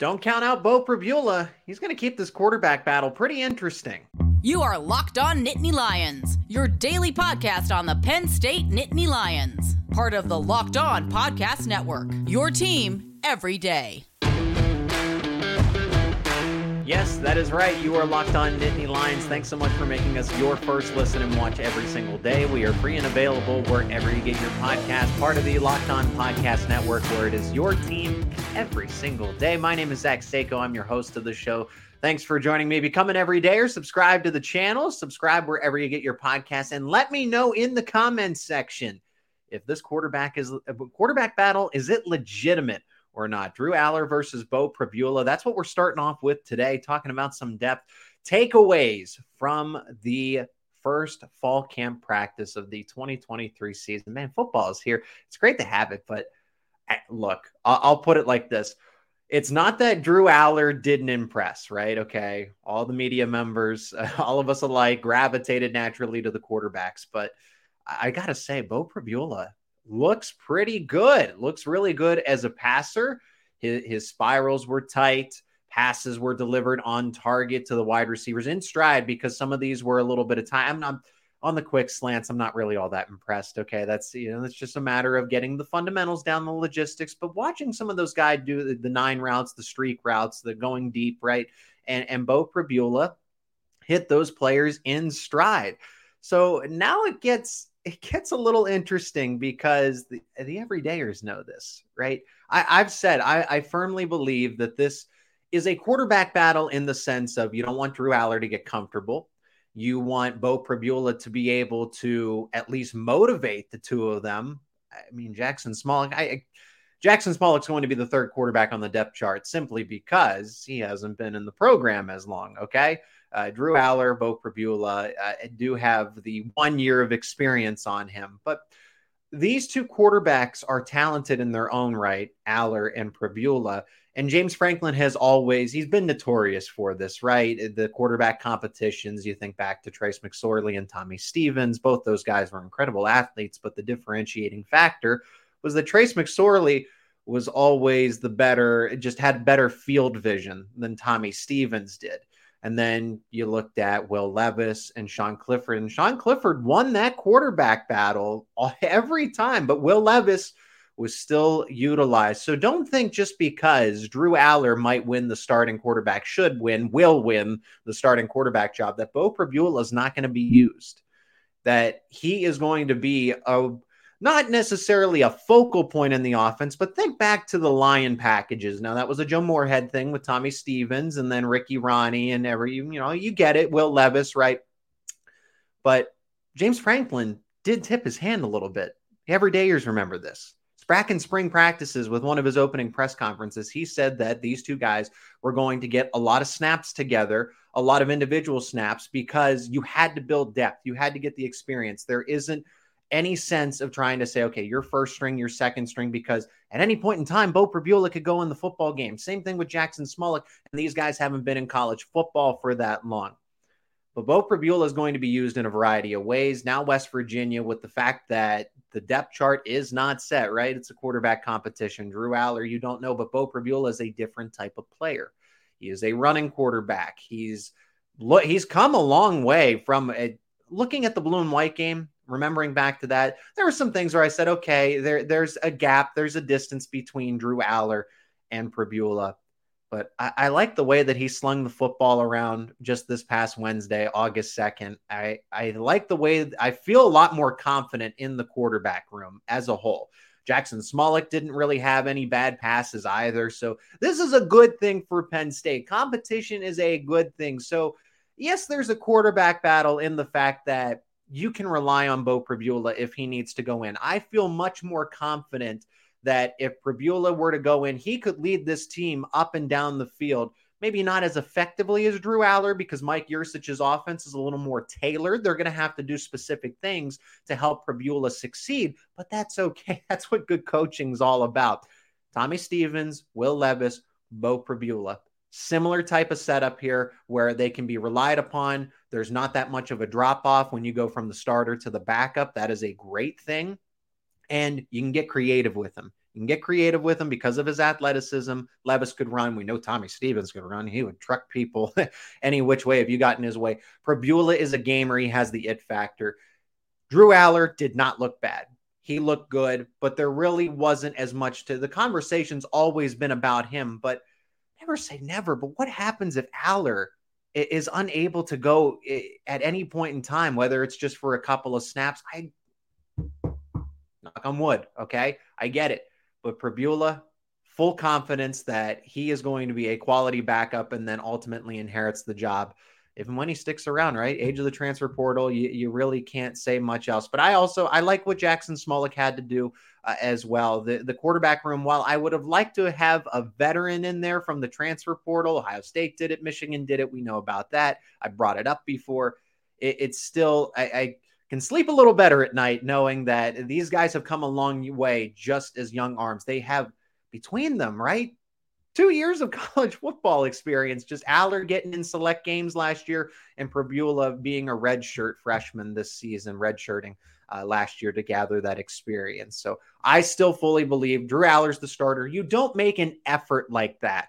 Don't count out Beau Pribula. He's going to keep this quarterback battle pretty interesting. You are Locked On Nittany Lions, your daily podcast on the Penn State Nittany Lions, part of the Locked On Podcast Network. Your team every day. Yes, that is right. You are locked on Nittany Lions. Thanks so much for making us your first listen and watch every single day. We are free and available wherever you get your podcast, part of the Locked On Podcast Network, where it is your team every single day. My name is Zach Seyko. I'm your host of the show. Thanks for joining me. Become an everydayer. Subscribe to the channel. Subscribe wherever you get your podcast, and let me know in the comments section if this quarterback is uh, quarterback battle is it legitimate or not. Drew Allar versus Beau Pribula. That's what we're starting off with today, talking about some depth takeaways from the first fall camp practice of the 2023 season. Man, football is here. It's great to have it, but eh, look, I'll put it like this. It's not that Drew Allar didn't impress, right? Okay. All the media members, all of us alike, gravitated naturally to the quarterbacks. But I got to say, Beau Pribula looks pretty good. Looks really good as a passer. His, his spirals were tight. Passes were delivered on target to the wide receivers in stride because some of these were a little bit of time. I'm, not, on the quick slants. I'm not really all that impressed. Okay, that's you know, it's just a matter of getting the fundamentals down, the logistics. But watching some of those guys do the, the nine routes, the streak routes, the going deep, right? And and Beau Pribula hit those players in stride. So now it gets it gets a little interesting because the, the everydayers know this, right? I, have said I, I, firmly believe that this is a quarterback battle in the sense of you don't want Drew Allar to get comfortable. You want Beau Pribula to be able to at least motivate the two of them. I mean, Jaxon Smolik, I, Jaxon Smolik's going to be the third quarterback on the depth chart simply because he hasn't been in the program as long. Okay. Uh, Drew Allar, Beau Pribula uh, do have the one year of experience on him, but these two quarterbacks are talented in their own right, Allar and Pribula. And James Franklin has always, he's been notorious for this, right? The quarterback competitions, you think back to Trace McSorley and Tommy Stevens. Both those guys were incredible athletes, but the differentiating factor was that Trace McSorley was always the better, just had better field vision than Tommy Stevens did. And then you looked at Will Levis and Sean Clifford, and Sean Clifford won that quarterback battle every time. But Will Levis was still utilized. So don't think just because Drew Allar might win the starting quarterback, should win, will win the starting quarterback job, that Beau Pribula is not going to be used. That he is going to be a not necessarily a focal point in the offense, but think back to the Lion packages. Now that was a Joe Moorhead thing with Tommy Stevens and then Ricky Rahne and every you know you get it, Will Levis, right? But James Franklin did tip his hand a little bit. Everydayers remember this. Back in spring practices with one of his opening press conferences, he said that these two guys were going to get a lot of snaps together, a lot of individual snaps, because you had to build depth. You had to get the experience. There isn't any sense of trying to say, okay, your first string, your second string, because at any point in time, Beau Pribula could go in the football game. Same thing with Jaxon Smolik, and these guys haven't been in college football for that long. But Beau Pribula is going to be used in a variety of ways. Now, West Virginia, with the fact that the depth chart is not set, right? It's a quarterback competition. Drew Allar, you don't know, but Beau Pribula is a different type of player. He is a running quarterback. He's he's come a long way from a, looking at the blue and white game remembering back to that, there were some things where I said, okay, there, there's a gap, there's a distance between Drew Allar and Pribula. But I, I like the way that he slung the football around just this past Wednesday, August 2nd. I, I like the way I feel a lot more confident in the quarterback room as a whole. Jaxon Smolik didn't really have any bad passes either. So this is a good thing for Penn State. Competition is a good thing. So, yes, there's a quarterback battle in the fact that you can rely on Beau Pribula if he needs to go in. I feel much more confident that if Pribula were to go in, he could lead this team up and down the field. Maybe not as effectively as Drew Allar because Mike Yurcich's offense is a little more tailored. They're going to have to do specific things to help Pribula succeed, but that's okay. That's what good coaching is all about. Tommy Stevens, Will Levis, Beau Pribula similar type of setup here where they can be relied upon. There's not that much of a drop off when you go from the starter to the backup. That is a great thing. And you can get creative with them. You can get creative with him because of his athleticism. Levis could run. We know Tommy Stevens could run. He would truck people any which way if you got in his way. Pribula is a gamer. He has the it factor. Drew Allar did not look bad. He looked good, but there really wasn't as much to the conversation's always been about him, but never say never. But what happens if Allar is unable to go at any point in time, whether it's just for a couple of snaps? I knock on wood. Okay. I get it. But Pribula, full confidence that he is going to be a quality backup and then ultimately inherits the job. If and when he sticks around, right? Age of the transfer portal, you, you really can't say much else. But I also I like what Jaxon Smolik had to do uh, as well. The the quarterback room, while I would have liked to have a veteran in there from the transfer portal, Ohio State did it, Michigan did it. We know about that. I brought it up before. It, it's still I, I can sleep a little better at night knowing that these guys have come a long way just as young arms. They have between them, right? Two years of college football experience. Just Allar getting in select games last year and Pribula being a redshirt freshman this season, redshirting uh, last year to gather that experience. So I still fully believe Drew Allar's the starter. You don't make an effort like that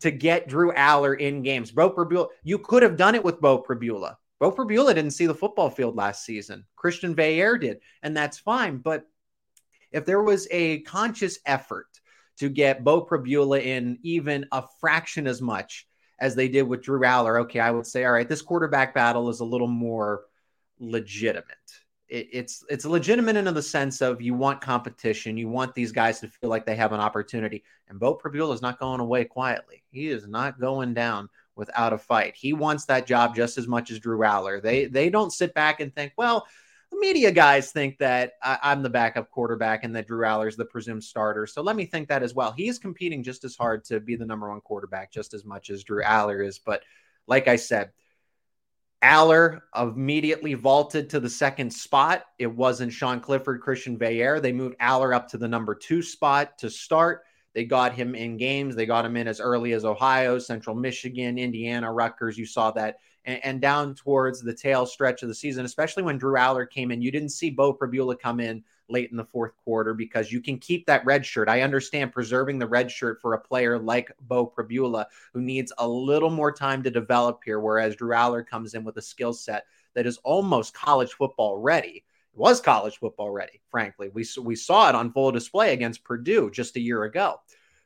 to get Drew Allar in games. Beau Pribula, you could have done it with Beau Pribula. Beau Pribula didn't see the football field last season. Christian Veilleux did, and that's fine. But if there was a conscious effort to get Beau Pribula in even a fraction as much as they did with Drew Allar, okay, I would say, all right, this quarterback battle is a little more legitimate. It, it's it's legitimate in the sense of you want competition, you want these guys to feel like they have an opportunity. And Beau Pribula is not going away quietly. He is not going down without a fight. He wants that job just as much as Drew Allar. They they don't sit back and think, well, the media guys think that I, am the backup quarterback and that Drew Allar is the presumed starter. So let me think that as well. He is competing just as hard to be the number one quarterback, just as much as Drew Allar is. But like I said, Allar immediately vaulted to the second spot. It wasn't Sean Clifford, Christian Veilleux. They moved Allar up to the number two spot to start. They got him in games. They got him in as early as Ohio, Central Michigan, Indiana, Rutgers. You saw that. And, and down towards the tail stretch of the season, especially when Drew Allar came in, you didn't see Beau Pribula come in late in the fourth quarter because you can keep that red shirt. I understand preserving the red shirt for a player like Beau Pribula who needs a little more time to develop here, whereas Drew Allar comes in with a skill set that is almost college football ready It was college football ready, frankly. We, we saw it on full display against Purdue just a year ago.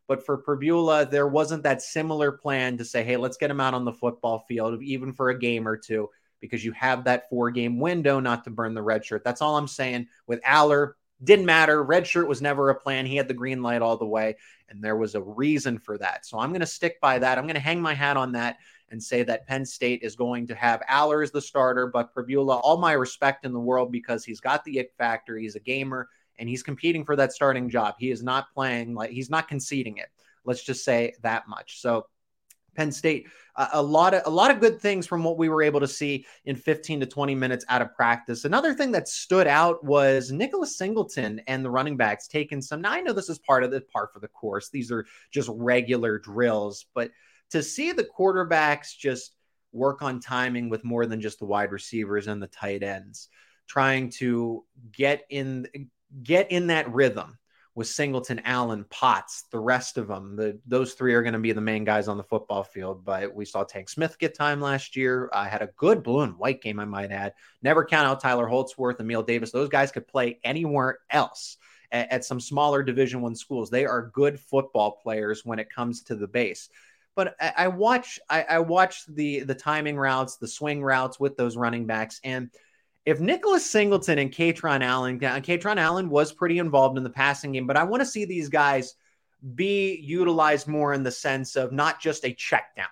But for Pribula, there wasn't that similar plan to say, hey, let's get him out on the football field, even for a game or two, because you have that four game window not to burn the red shirt. That's all I'm saying. With Allar, didn't matter. Red shirt was never a plan. He had the green light all the way, and there was a reason for that. So I'm going to stick by that. I'm going to hang my hat on that and say that Penn State is going to have Allar as the starter, but Pribula, all my respect in the world because he's got the it factor. He's a gamer and he's competing for that starting job. He is not playing like he's not conceding it. Let's just say that much. So Penn State, a lot of a lot of good things from what we were able to see in 15 to 20 minutes out of practice. Another thing that stood out was Nicholas Singleton and the running backs taking some. Now I know this is part of the part for the course; these are just regular drills, but to see the quarterbacks just work on timing with more than just the wide receivers and the tight ends, trying to get in get in that rhythm with Singleton, Allen, Potts, the rest of them. The, those three are going to be the main guys on the football field. But we saw Tank Smith get time last year. I had a good blue and white game, I might add. Never count out Tyler Holzworth, Amiel Davis. Those guys could play anywhere else at, at some smaller Division One schools. They are good football players when it comes to the base. But I, I watch I, I watch the the timing routes, the swing routes with those running backs, and if Nicholas Singleton and Kaytron Allen, Kaytron Allen was pretty involved in the passing game, but I want to see these guys be utilized more in the sense of not just a check down.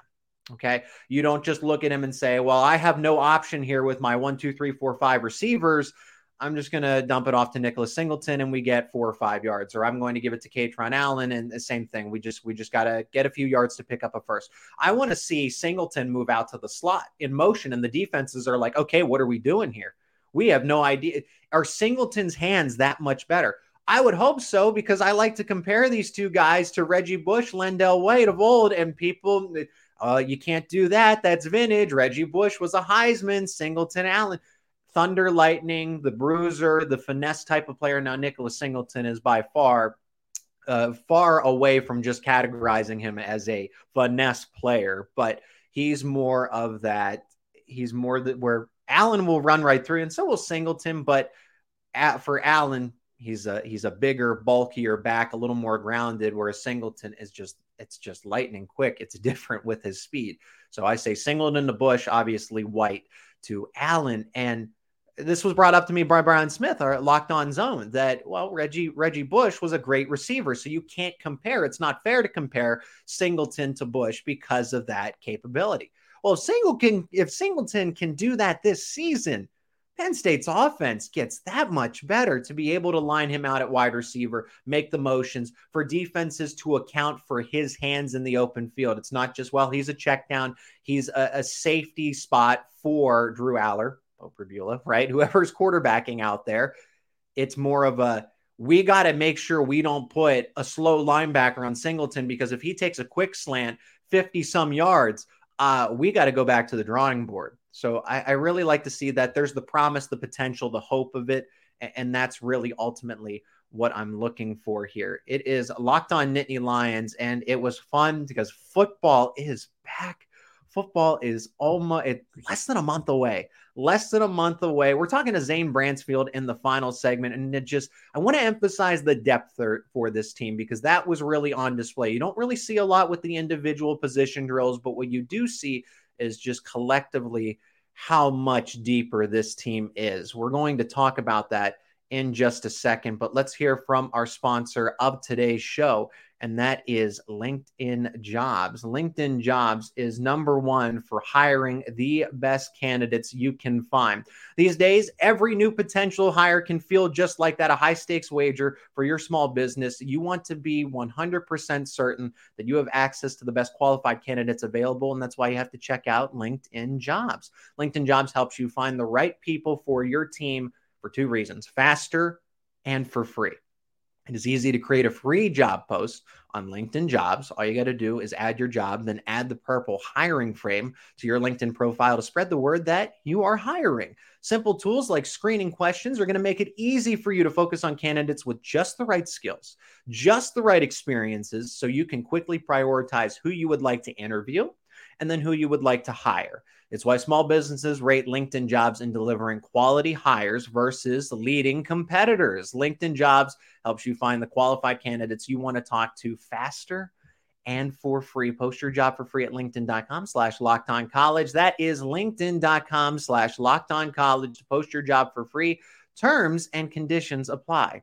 Okay. You don't just look at him and say, well, I have no option here with my one, two, three, four, five receivers. I'm just going to dump it off to Nicholas Singleton and we get four or five yards, or I'm going to give it to Kaytron Allen and the same thing. We just we just got to get a few yards to pick up a first. I want to see Singleton move out to the slot in motion, and the defenses are like, okay, what are we doing here? We have no idea. Are Singleton's hands that much better? I would hope so because I like to compare these two guys to Reggie Bush, LenDale White of old, and people, uh, you can't do that. That's vintage. Reggie Bush was a Heisman, Singleton Allen. Thunder Lightning, the bruiser, the finesse type of player. Now, Nicholas Singleton is by far uh, far away from just categorizing him as a finesse player, but he's more of that. He's more that where Allen will run right through, and so will Singleton. But at, for Allen, he's a he's a bigger, bulkier back, a little more grounded. Whereas Singleton is just it's just lightning quick. It's different with his speed. So I say Singleton to Bush, obviously White to Allen, and this was brought up to me by Brian Smith, our locked on zone, that well, Reggie Reggie Bush was a great receiver. So you can't compare. It's not fair to compare Singleton to Bush because of that capability. Well, if Singleton if Singleton can do that this season, Penn State's offense gets that much better to be able to line him out at wide receiver, make the motions for defenses to account for his hands in the open field. It's not just, well, he's a check down, he's a, a safety spot for Drew Allar, Oprabula, right? Whoever's quarterbacking out there, it's more of a we got to make sure we don't put a slow linebacker on Singleton because if he takes a quick slant 50 some yards, uh, we got to go back to the drawing board. So I, I, really like to see that there's the promise, the potential, the hope of it. And, and that's really ultimately what I'm looking for here. It is locked on Nittany Lions, and it was fun because football is back football is almost less than a month away. Less than a month away. We're talking to Zane Brancefield in the final segment, and it just I want to emphasize the depth for this team because that was really on display. You don't really see a lot with the individual position drills, but what you do see is just collectively how much deeper this team is. We're going to talk about that in just a second, but let's hear from our sponsor of today's show and that is LinkedIn Jobs. LinkedIn Jobs is number one for hiring the best candidates you can find. These days, every new potential hire can feel just like that a high stakes wager for your small business. You want to be 100% certain that you have access to the best qualified candidates available, and that's why you have to check out LinkedIn Jobs. LinkedIn Jobs helps you find the right people for your team for two reasons faster and for free. It is easy to create a free job post on LinkedIn Jobs. All you got to do is add your job, then add the purple hiring frame to your LinkedIn profile to spread the word that you are hiring. Simple tools like screening questions are going to make it easy for you to focus on candidates with just the right skills, just the right experiences, so you can quickly prioritize who you would like to interview and then who you would like to hire. It's why small businesses rate LinkedIn jobs in delivering quality hires versus leading competitors. LinkedIn jobs helps you find the qualified candidates you want to talk to faster and for free. Post your job for free at linkedin.com slash locked on college. That is linkedin.com slash locked on college. Post your job for free. Terms and conditions apply.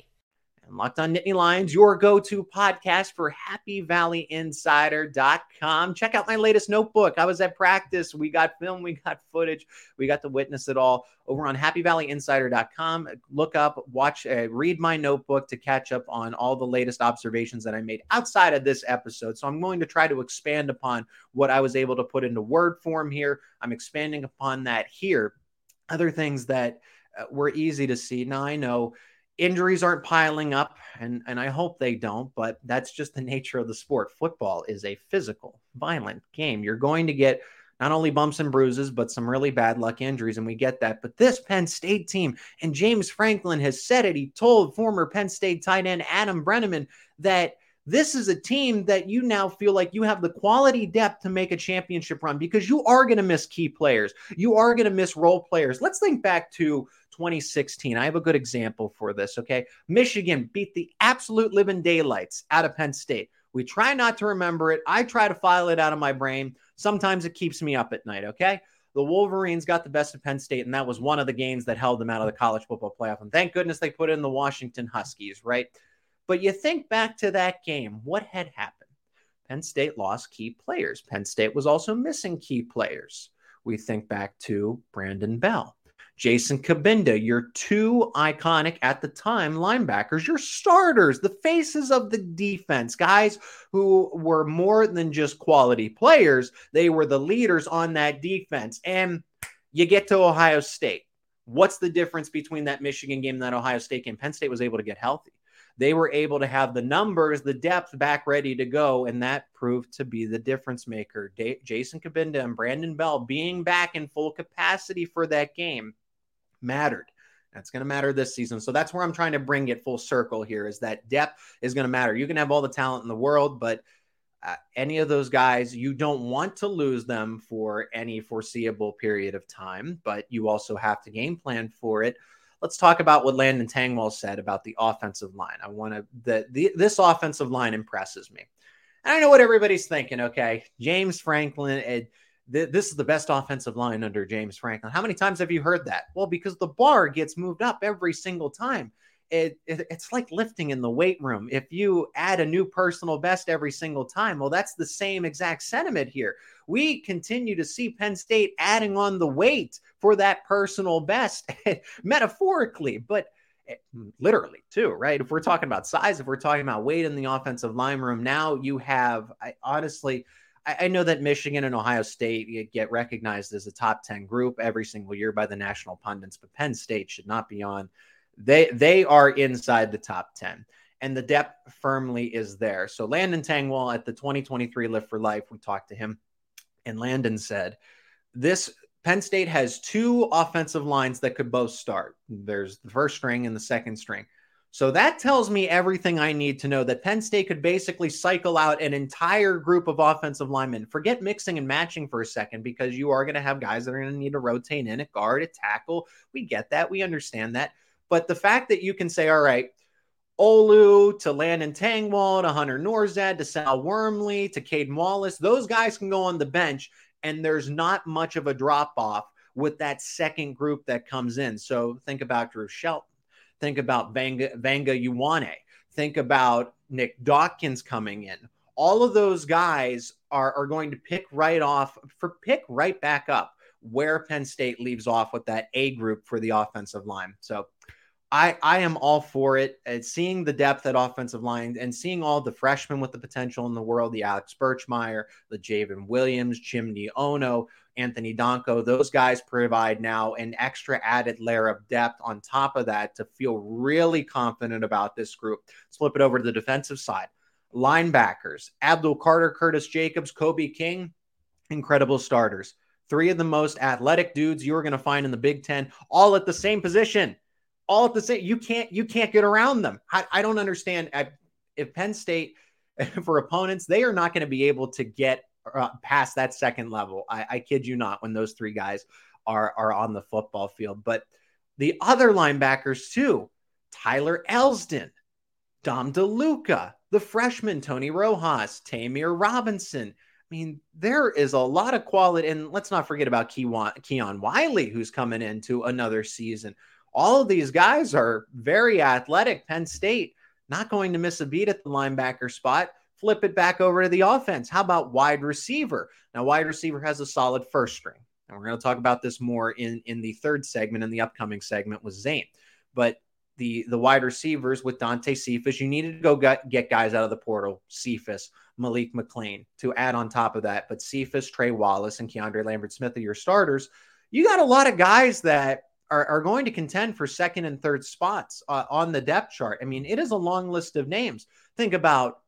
And Locked On Nittany Lions, your go to podcast for HappyValleyInsider.com. Check out my latest notebook. I was at practice. We got film, we got footage, we got to witness it all over on HappyValleyInsider.com. Look up, watch, uh, read my notebook to catch up on all the latest observations that I made outside of this episode. So I'm going to try to expand upon what I was able to put into word form here. I'm expanding upon that here. Other things that uh, were easy to see. Now I know injuries aren't piling up and and I hope they don't but that's just the nature of the sport. Football is a physical violent game. You're going to get not only bumps and bruises but some really bad luck injuries and we get that. But this Penn State team and James Franklin has said it he told former Penn State tight end Adam Breneman that this is a team that you now feel like you have the quality depth to make a championship run because you are going to miss key players. You are going to miss role players. Let's think back to 2016. I have a good example for this. Okay. Michigan beat the absolute living daylights out of Penn State. We try not to remember it. I try to file it out of my brain. Sometimes it keeps me up at night. Okay. The Wolverines got the best of Penn State, and that was one of the games that held them out of the college football playoff. And thank goodness they put in the Washington Huskies, right? But you think back to that game, what had happened? Penn State lost key players. Penn State was also missing key players. we think back to Brandon Bell. Jason Cabinda, your two iconic at the time linebackers, your starters, the faces of the defense, guys who were more than just quality players. They were the leaders on that defense. And you get to Ohio State. What's the difference between that Michigan game and that Ohio State game? Penn State was able to get healthy. They were able to have the numbers, the depth back ready to go, and that proved to be the difference maker. Jason Cabinda and Brandon Bell being back in full capacity for that game mattered. That's going to matter this season. So that's where I'm trying to bring it full circle here is that depth is going to matter. You can have all the talent in the world, but uh, any of those guys, you don't want to lose them for any foreseeable period of time, but you also have to game plan for it. Let's talk about what Landon Tengwall said about the offensive line. I want to this offensive line impresses me. And I know what everybody's thinking. Okay, James Franklin. It, this is the best offensive line under James Franklin. How many times have you heard that? Well, because the bar gets moved up every single time. It, it, it's like lifting in the weight room. If you add a new personal best every single time, well, that's the same exact sentiment here. We continue to see Penn State adding on the weight for that personal best, metaphorically, but eh, literally too, right? If we're talking about size, if we're talking about weight in the offensive line room, now you have, I honestly, I, I know that Michigan and Ohio State get recognized as a top 10 group every single year by the national pundits, but Penn State should not be on. They they are inside the top 10 and the depth firmly is there. So Landon Tengwall at the 2023 Lift for Life, we talked to him, and Landon said, "This Penn State has two offensive lines that could both start. There's the first string and the second string. So that tells me everything I need to know that Penn State could basically cycle out an entire group of offensive linemen. Forget mixing and matching for a second because you are going to have guys that are going to need to rotate in at guard, at tackle. We get that. We understand that. But the fact that you can say, all right, Olu to Landon Tengwall to Hunter Nourzad to Sal Wormley to Caden Wallace, those guys can go on the bench and there's not much of a drop off with that second group that comes in. So think about Drew Shelton Think about Vanga, Vanga Ioane. Think about Nick Dawkins coming in. All of those guys are, are going to pick right off for pick right back up where Penn State leaves off with that A group for the offensive line. So I, I am all for it. And seeing the depth at offensive line and seeing all the freshmen with the potential in the world, the Alex Birchmeier, the J'ven Williams, Chimdy Onoh, Anthony Donkoh, those guys provide now an extra added layer of depth on top of that to feel really confident about this group. Let's flip it over to the defensive side. Linebackers, Abdul Carter, Curtis Jacobs, Kobe King, incredible starters. Three of the most athletic dudes you're going to find in the Big Ten, all at the same position, all at the same. You can't you can't get around them. I, I don't understand. I, if Penn State for opponents, they are not going to be able to get uh, past that second level. I, I kid you not when those three guys are are on the football field. But the other linebackers too, Tyler Elsdon, Dom DeLuca, the freshman Tony Rojas, Ta'Mere Robinson. I mean, there is a lot of quality, and let's not forget about Keon Wiley, who's coming into another season. All of these guys are very athletic. Penn State not going to miss a beat at the linebacker spot flip it back over to the offense. How about wide receiver? Now, wide receiver has a solid first string. And we're going to talk about this more in, in the third segment, in the upcoming segment with Zane. But the the wide receivers with Dante Cephas, you needed to go get, get guys out of the portal. Cephas, Malik McLean to add on top of that. But Cephas, Trey Wallace, and Keandre Lambert Smith are your starters. You got a lot of guys that are, are going to contend for second and third spots uh, on the depth chart. I mean, it is a long list of names. Think about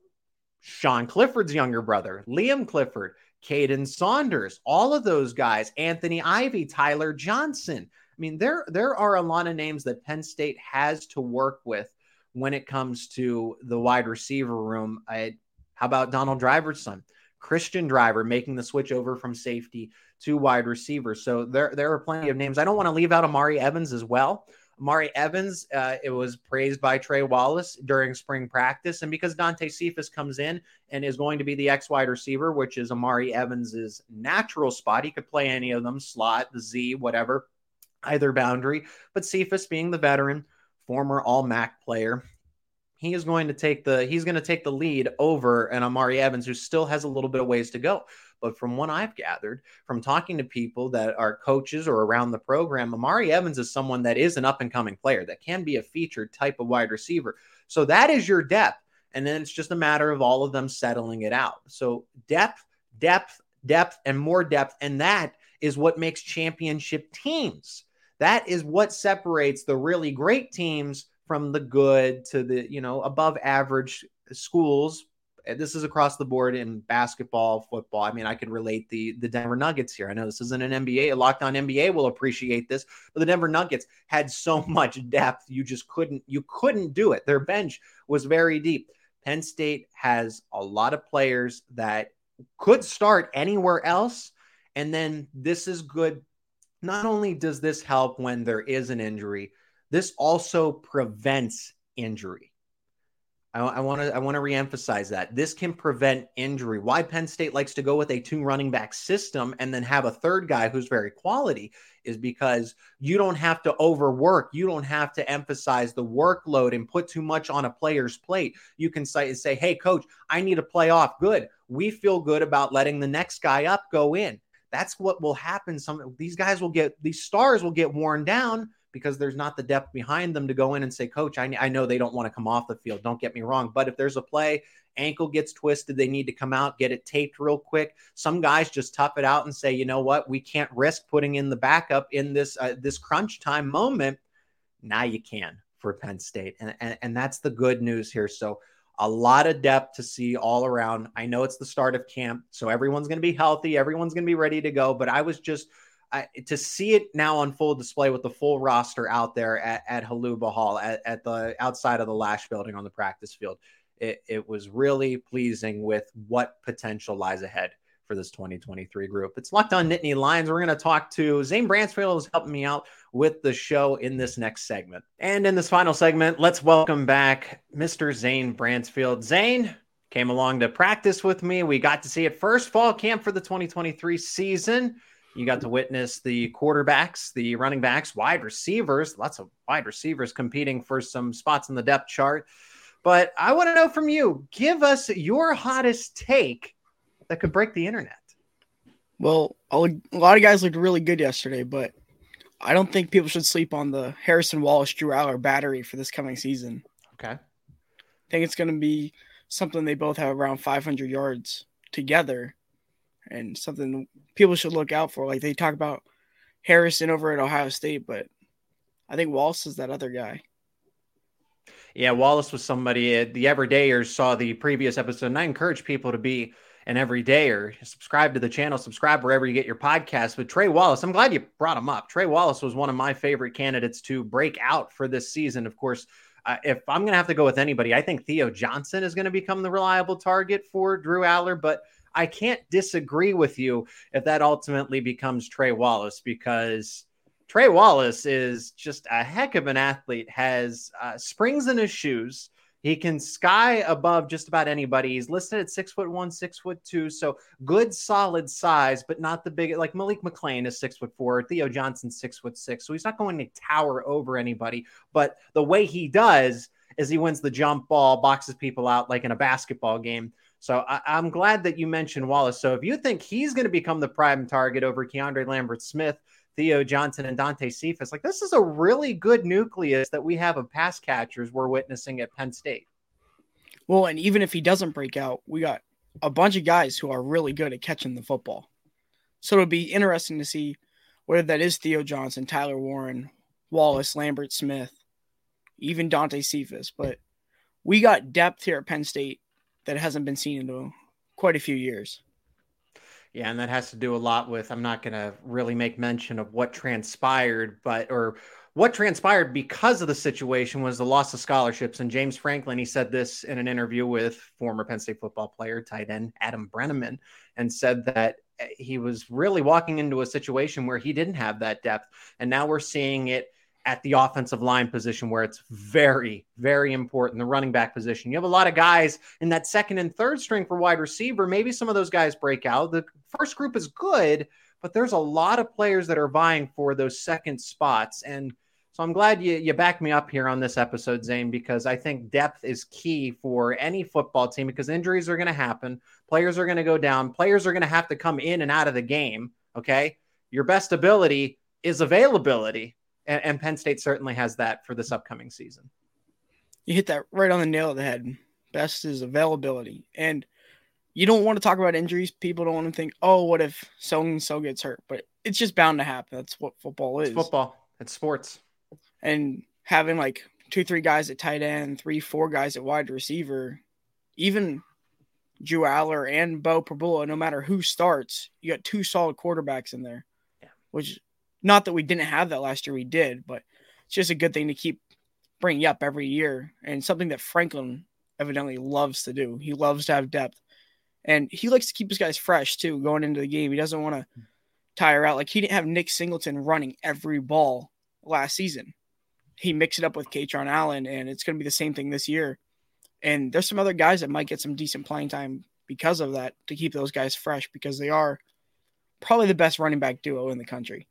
Sean Clifford's younger brother, Liam Clifford, Kaden Saunders, all of those guys, Anthony Ivey, Tyler Johnson. I mean, there there are a lot of names that Penn State has to work with when it comes to the wide receiver room. I, how about Donald Driver's son, Christian Driver, making the switch over from safety to wide receivers. So there there are plenty of names. I don't want to leave out Omari Evans as well. Omari Evans, uh, it was praised by Trey Wallace during spring practice. And because Dante Cephas comes in and is going to be the X wide receiver, which is Omari Evans's natural spot, he could play any of them, slot, the Z, whatever, either boundary. But Cephas being the veteran, former all MAC player, he is going to take the he's going to take the lead over an Omari Evans who still has a little bit of ways to go. But from what I've gathered from talking to people that are coaches or around the program, Omari Evans is someone that is an up and coming player that can be a featured type of wide receiver. So that is your depth. And then it's just a matter of all of them settling it out. So depth, depth, depth, and more depth. And that is what makes championship teams. That is what separates the really great teams from the good to the, you know, above average schools. This is across the board in basketball, football. I mean, I could relate the the Denver Nuggets here. I know this isn't an NBA, a locked on NBA will appreciate this, but the Denver Nuggets had so much depth, you just couldn't you couldn't do it. Their bench was very deep. Penn State has a lot of players that could start anywhere else. And then this is good. Not only does this help when there is an injury, this also prevents injury. I want to I want to reemphasize that this can prevent injury. Why Penn State likes to go with a two running back system and then have a third guy who's very quality is because you don't have to overwork. You don't have to emphasize the workload and put too much on a player's plate. You can say, say, "Hey, coach, I need to play off. Good. We feel good about letting the next guy up go in." That's what will happen. Some these guys will get these stars will get worn down because there's not the depth behind them to go in and say, Coach, I, I know they don't want to come off the field. Don't get me wrong. But if there's a play, ankle gets twisted, they need to come out, get it taped real quick. Some guys just tough it out and say, you know what, we can't risk putting in the backup in this uh, this crunch time moment. Now you can for Penn State, and, and and that's the good news here. So a lot of depth to see all around. I know it's the start of camp, so everyone's going to be healthy, everyone's going to be ready to go. But I was just I, to see it now on full display with the full roster out there at, at Holuba Hall at, at the outside of the Lasch building on the practice field, it, it was really pleasing with what potential lies ahead for this 2023 group. It's locked on Nittany Lions. We're going to talk to Zane Brancefield, who's helping me out with the show in this next segment. And in this final segment, let's welcome back Mr. Zane Brancefield. Zane came along to practice with me. We got to see it first fall camp for the 2023 season. You got to witness the quarterbacks, the running backs, wide receivers, lots of wide receivers competing for some spots in the depth chart. But I want to know from you give us your hottest take that could break the internet. Well, a lot of guys looked really good yesterday, but I don't think people should sleep on the Harrison Wallace Drew Allar battery for this coming season. Okay. I think it's going to be something they both have around 500 yards together and something people should look out for. Like they talk about Harrison over at Ohio State, but I think Wallace is that other guy. Yeah, Wallace was somebody. Uh, the Everydayers saw the previous episode, and I encourage people to be an everydayer. Subscribe to the channel, subscribe wherever you get your podcast. But Trey Wallace, I'm glad you brought him up. Trey Wallace was one of my favorite candidates to break out for this season. Of course, uh, if I'm going to have to go with anybody, I think Theo Johnson is going to become the reliable target for Drew Allar, But I can't disagree with you if that ultimately becomes Trey Wallace because Trey Wallace is just a heck of an athlete, has uh, springs in his shoes. He can sky above just about anybody. He's listed at six foot one, six foot two, so good, solid size, but not the big. Like Malik McLean is six foot four, Theo Johnson six foot six, so he's not going to tower over anybody. But the way he does is he wins the jump ball, boxes people out like in a basketball game. So I, am glad that you mentioned Wallace. So if you think he's going to become the prime target over Keandre Lambert Smith, Theo Johnson, and Dante Cephas, like this is a really good nucleus that we have of pass catchers we're witnessing at Penn State. Well, and even if he doesn't break out, we got a bunch of guys who are really good at catching the football. So it'll be interesting to see whether that is Theo Johnson, Tyler Warren, Wallace, Lambert Smith, even Dante Cephas. But we got depth here at Penn State that hasn't been seen in quite a few years. Yeah, and that has to do a lot with I'm not going to really make mention of what transpired, but or what transpired because of the situation was the loss of scholarships. And James Franklin, he said this in an interview with former Penn State football player, tight end Adam Breneman, and said that eh, he was really walking into a situation where he didn't have that depth. And now we're seeing it at the offensive line position where it's very, very important. The running back position. You have a lot of guys in that second and third string for wide receiver. Maybe some of those guys break out. The first group is good, but there's a lot of players that are vying for those second spots. And So I'm glad you you back me up here on this episode, Zane, because I think depth is key for any football team because injuries are going to happen, players are going to go down, players are going to have to come in and out of the game. Okay, your best ability is availability, and, and Penn State certainly has that for this upcoming season. You hit that right on the nail of the head. Best is availability, and you don't want to talk about injuries. People don't want to think, oh, what if so and so gets hurt? But it's just bound to happen. That's what football is. It's football. It's sports. And having like two, three guys at tight end, three, four guys at wide receiver, even Drew Allar and Beau Pribula, no matter who starts, you got two solid quarterbacks in there. Yeah. Which, not that we didn't have that last year, we did, but it's just a good thing to keep bringing up every year and something that Franklin evidently loves to do. He loves to have depth. And he likes to keep his guys fresh too going into the game. He doesn't want to tire out. Like he didn't have Nick Singleton running every ball last season. He mixed it up with Kaytron Allen, and it's going to be the same thing this year. And there's some other guys that might get some decent playing time because of that to keep those guys fresh because they are probably the best running back duo in the country.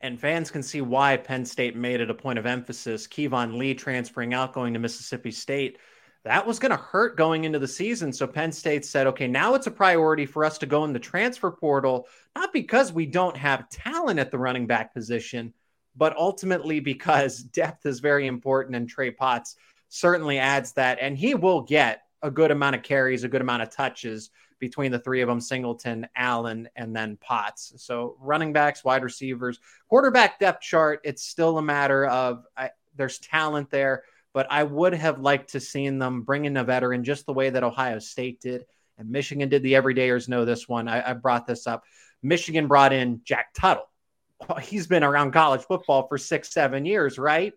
And fans can see why Penn State made it a point of emphasis. Keyvone Lee transferring out, going to Mississippi State that was going to hurt going into the season. So Penn State said, okay, now it's a priority for us to go in the transfer portal, not because we don't have talent at the running back position, but ultimately because depth is very important. And Trey Potts certainly adds that. And he will get a good amount of carries, a good amount of touches between the three of them Singleton, Allen, and then Potts. So running backs, wide receivers, quarterback depth chart, it's still a matter of I, there's talent there but I would have liked to seen them bring in a veteran just the way that Ohio State did. And Michigan did. The everydayers know this one. I, I brought this up. Michigan brought in Jack Tuttle. He's been around college football for six, seven years, right?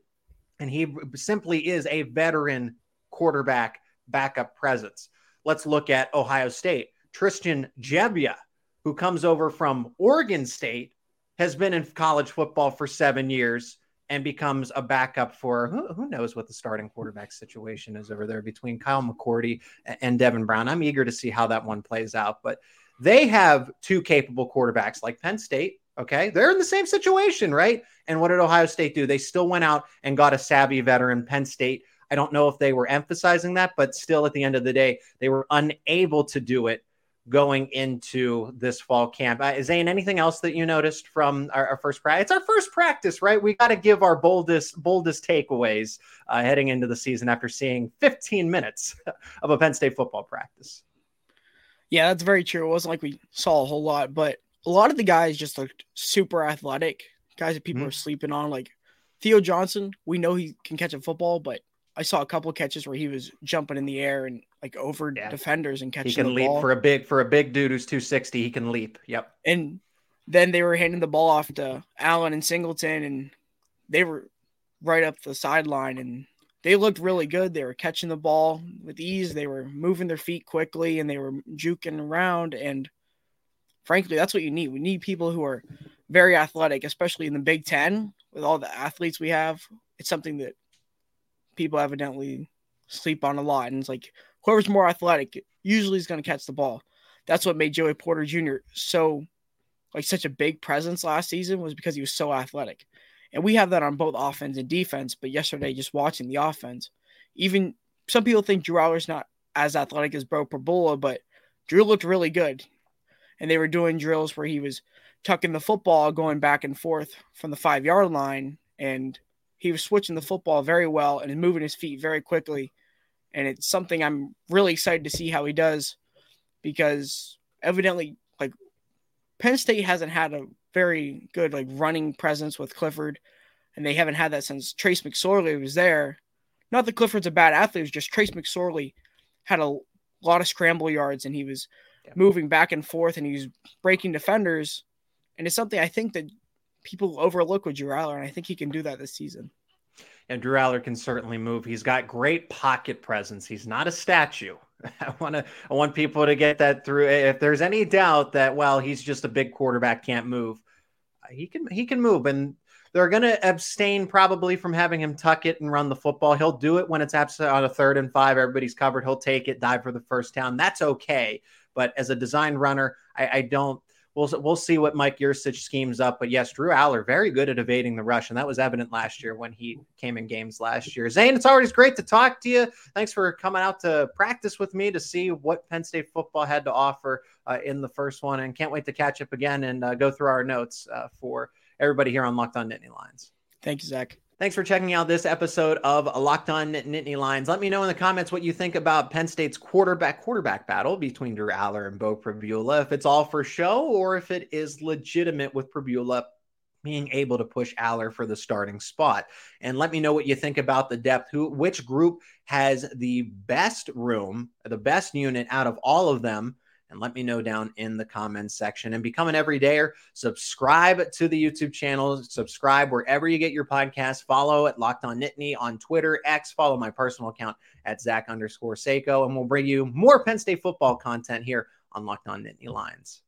And he simply is a veteran quarterback backup presence. Let's look at Ohio State. Tristan Gebbia, who comes over from Oregon State, has been in college football for seven years and becomes a backup for who, who, knows what the starting quarterback situation is over there between Kyle McCord and Devin Brown. I'm eager to see how that one plays out, but they have two capable quarterbacks like Penn State. Okay. They're in the same situation, right? And what did Ohio State do? They still went out and got a savvy veteran, Penn State. I don't know if they were emphasizing that, but still at the end of the day, they were unable to do it going into this fall camp. Uh, Zane, anything else that you noticed from our, our first practice? It's our first practice, right? We got to give our boldest boldest takeaways uh, heading into the season after seeing 15 minutes of a Penn State football practice. Yeah, that's very true. It wasn't like we saw a whole lot, but a lot of the guys just looked super athletic. Guys that people mm-hmm. are sleeping on, like Theo Johnson. We know he can catch a football, but I saw a couple catches where he was jumping in the air and like over yeah. defenders and catching. He can leap ball. for a big for a big dude who's 260. He can leap. Yep. And then they were handing the ball off to Allen and Singleton, and they were right up the sideline, and they looked really good. They were catching the ball with ease. They were moving their feet quickly, and they were juking around. And frankly, that's what you need. We need people who are very athletic, especially in the Big Ten with all the athletes we have. It's something that people evidently sleep on a lot. And it's like whoever's more athletic usually is going to catch the ball. That's what made Joey Porter Jr. so like such a big presence last season was because he was so athletic. And we have that on both offense and defense. But yesterday, just watching the offense, even some people think Drew Allar's not as athletic as Beau Pribula, but Drew looked really good. And they were doing drills where he was tucking the football, going back and forth from the five yard line, and he was switching the football very well and moving his feet very quickly. And it's something I'm really excited to see how he does because evidently, like Penn State hasn't had a very good like running presence with Clifford, and they haven't had that since Trace McSorley was there. Not that Clifford's a bad athlete, it was just Trace McSorley had a lot of scramble yards and he was yeah. moving back and forth and he was breaking defenders. And it's something I think that people overlook with Drew Allar, and I think he can do that this season. And Drew Allar can certainly move. He's got great pocket presence. He's not a statue. I want to I want people to get that through. If there's any doubt that well, he's just a big quarterback, can't move. Uh, he can he can move, and they're going to abstain probably from having him tuck it and run the football. He'll do it when it's absolutely on a third and five. Everybody's covered. He'll take it, dive for the first down. That's okay. But as a design runner, I, I don't we'll we'll see what Mike Yurcich schemes up. But yes, Drew Allar, very good at evading the rush, and that was evident last year when he came in games last year. Zane, it's always great to talk to you. Thanks for coming out to practice with me to see what Penn State football had to offer uh, in the first one, and can't wait to catch up again and uh, go through our notes uh, for everybody here on Locked On Nittany Lions. Thank you, Zach. Thanks for checking out this episode of Locked On Nittany Lions. Let me know in the comments what you think about Penn State's quarterback quarterback battle between Drew Allar and Beau Pribula. If it's all for show or if it is legitimate with Pribula being able to push Allar for the starting spot. And let me know what you think about the depth. Who which group has the best room, the best unit out of all of them? And let me know down in the comments section. And become an everydayer. Subscribe to the YouTube channel. Subscribe wherever you get your podcast. Follow at Locked On Nittany on Twitter, X. Follow my personal account at Zach underscore Seyko. And we'll bring you more Penn State football content here on Locked On Nittany Lions.